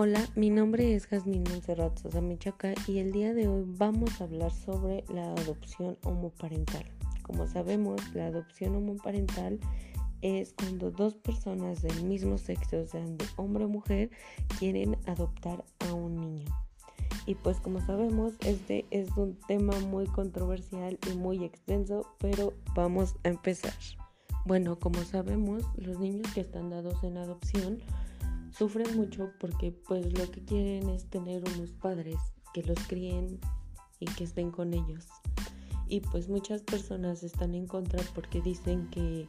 Hola, mi nombre es Jazmín Monserrat Sosa Michaca y el día de hoy vamos a hablar sobre la adopción homoparental. Como sabemos, la adopción homoparental es cuando dos personas del mismo sexo, sean de hombre o mujer, quieren adoptar a un niño. Y pues como sabemos, este es un tema muy controversial y muy extenso, pero vamos a empezar. Bueno, como sabemos, los niños que están dados en adopción sufren mucho porque pues lo que quieren es tener unos padres que los críen y que estén con ellos. Y pues muchas personas están en contra porque dicen que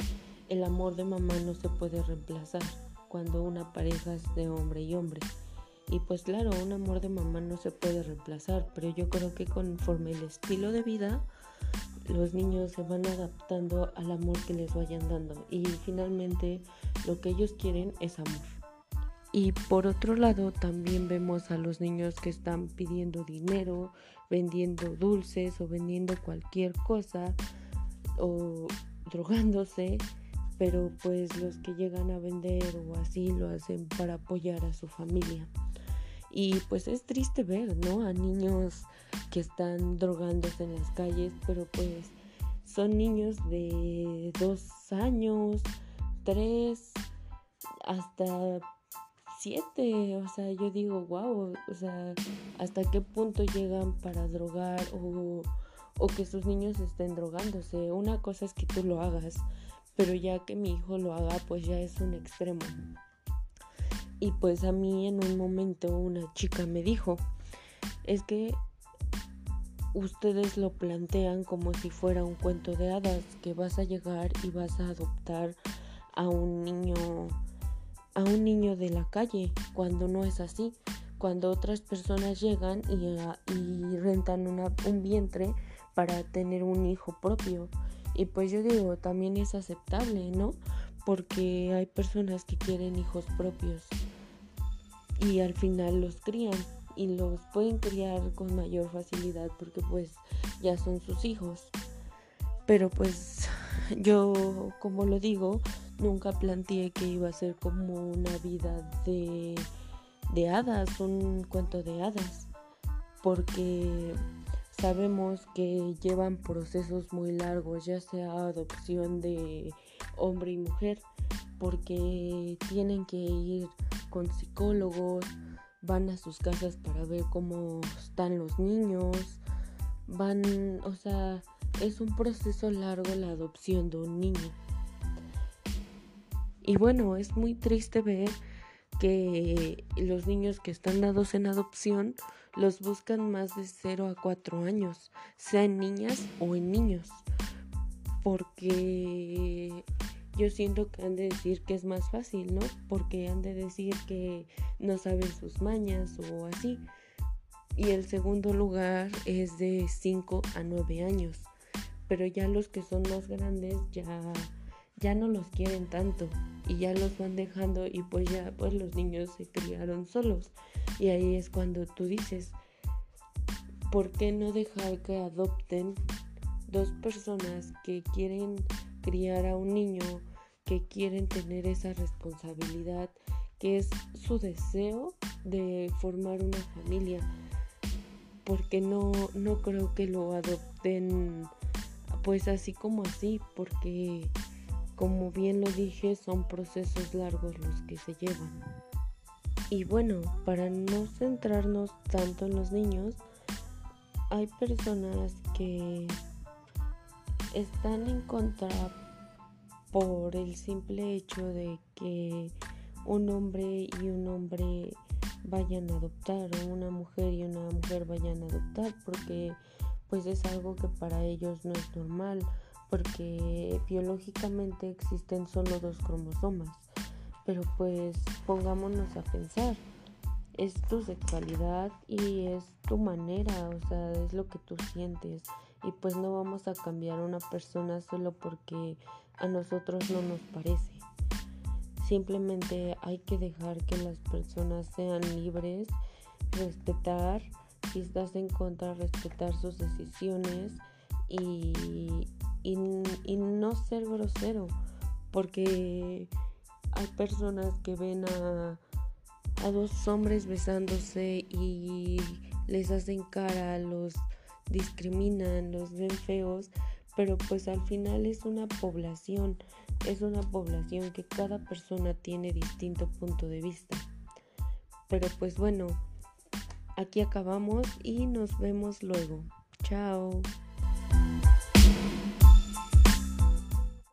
el amor de mamá no se puede reemplazar cuando una pareja es de hombre y hombre. Y pues claro, un amor de mamá no se puede reemplazar, pero yo creo que conforme el estilo de vida, los niños se van adaptando al amor que les vayan dando. Y finalmente lo que ellos quieren es amor. Y por otro lado también vemos a los niños que están pidiendo dinero, vendiendo dulces o vendiendo cualquier cosa o drogándose, pero pues los que llegan a vender o así lo hacen para apoyar a su familia. Y pues es triste ver, ¿no? A niños que están drogándose en las calles, pero pues son niños de dos años, tres, hasta siete, o sea, yo digo, wow, o sea, hasta qué punto llegan para drogar o, o que sus niños estén drogándose. Una cosa es que tú lo hagas, pero ya que mi hijo lo haga, pues ya es un extremo. Y pues a mí en un momento una chica me dijo, es que ustedes lo plantean como si fuera un cuento de hadas, que vas a llegar y vas a adoptar a un niño a un niño de la calle, cuando no es así, cuando otras personas llegan y, ah, rentan un vientre para tener un hijo propio. Y pues yo digo, también es aceptable, ¿no? Porque hay personas que quieren hijos propios y al final los crían y los pueden criar con mayor facilidad porque pues ya son sus hijos. Pero pues yo, como lo digo, nunca planteé que iba a ser como una vida de, de hadas, un cuento de hadas, porque sabemos que llevan procesos muy largos, ya sea adopción de hombre y mujer, porque tienen que ir con psicólogos, van a sus casas para ver cómo están los niños, van, o sea, es un proceso largo la adopción de un niño. Y bueno, es muy triste ver que los niños que están dados en adopción los buscan más de 0 a 4 años, sea en niñas o en niños. Porque yo siento que han de decir que es más fácil, ¿no? Porque han de decir que no saben sus mañas o así. Y el segundo lugar es de 5 a 9 años. Pero ya los que son más grandes ya ya no los quieren tanto y ya los van dejando y pues ya pues los niños se criaron solos. Y ahí es cuando tú dices ¿por qué no dejar que adopten dos personas que quieren criar a un niño que quieren tener esa responsabilidad que es su deseo de formar una familia porque no no creo que lo adopten pues así como así porque como bien lo dije, son procesos largos los que se llevan. Y bueno, para no centrarnos tanto en los niños, hay personas que están en contra por el simple hecho de que un hombre y un hombre vayan a adoptar o una mujer y una mujer vayan a adoptar porque pues es algo que para ellos no es normal porque biológicamente existen solo dos cromosomas. Pero pues pongámonos a pensar, es tu sexualidad y es tu manera, o sea, es lo que tú sientes. Y pues no vamos a cambiar a una persona solo porque a nosotros no nos parece. Simplemente hay que dejar que las personas sean libres, respetar, si estás en contra, respetar sus decisiones y, no ser grosero, porque hay personas que ven a, a dos hombres besándose y les hacen cara, los discriminan, los ven feos, pero pues al final es una población, es una población que cada persona tiene distinto punto de vista. Pero pues bueno, aquí acabamos y nos vemos luego. Chao.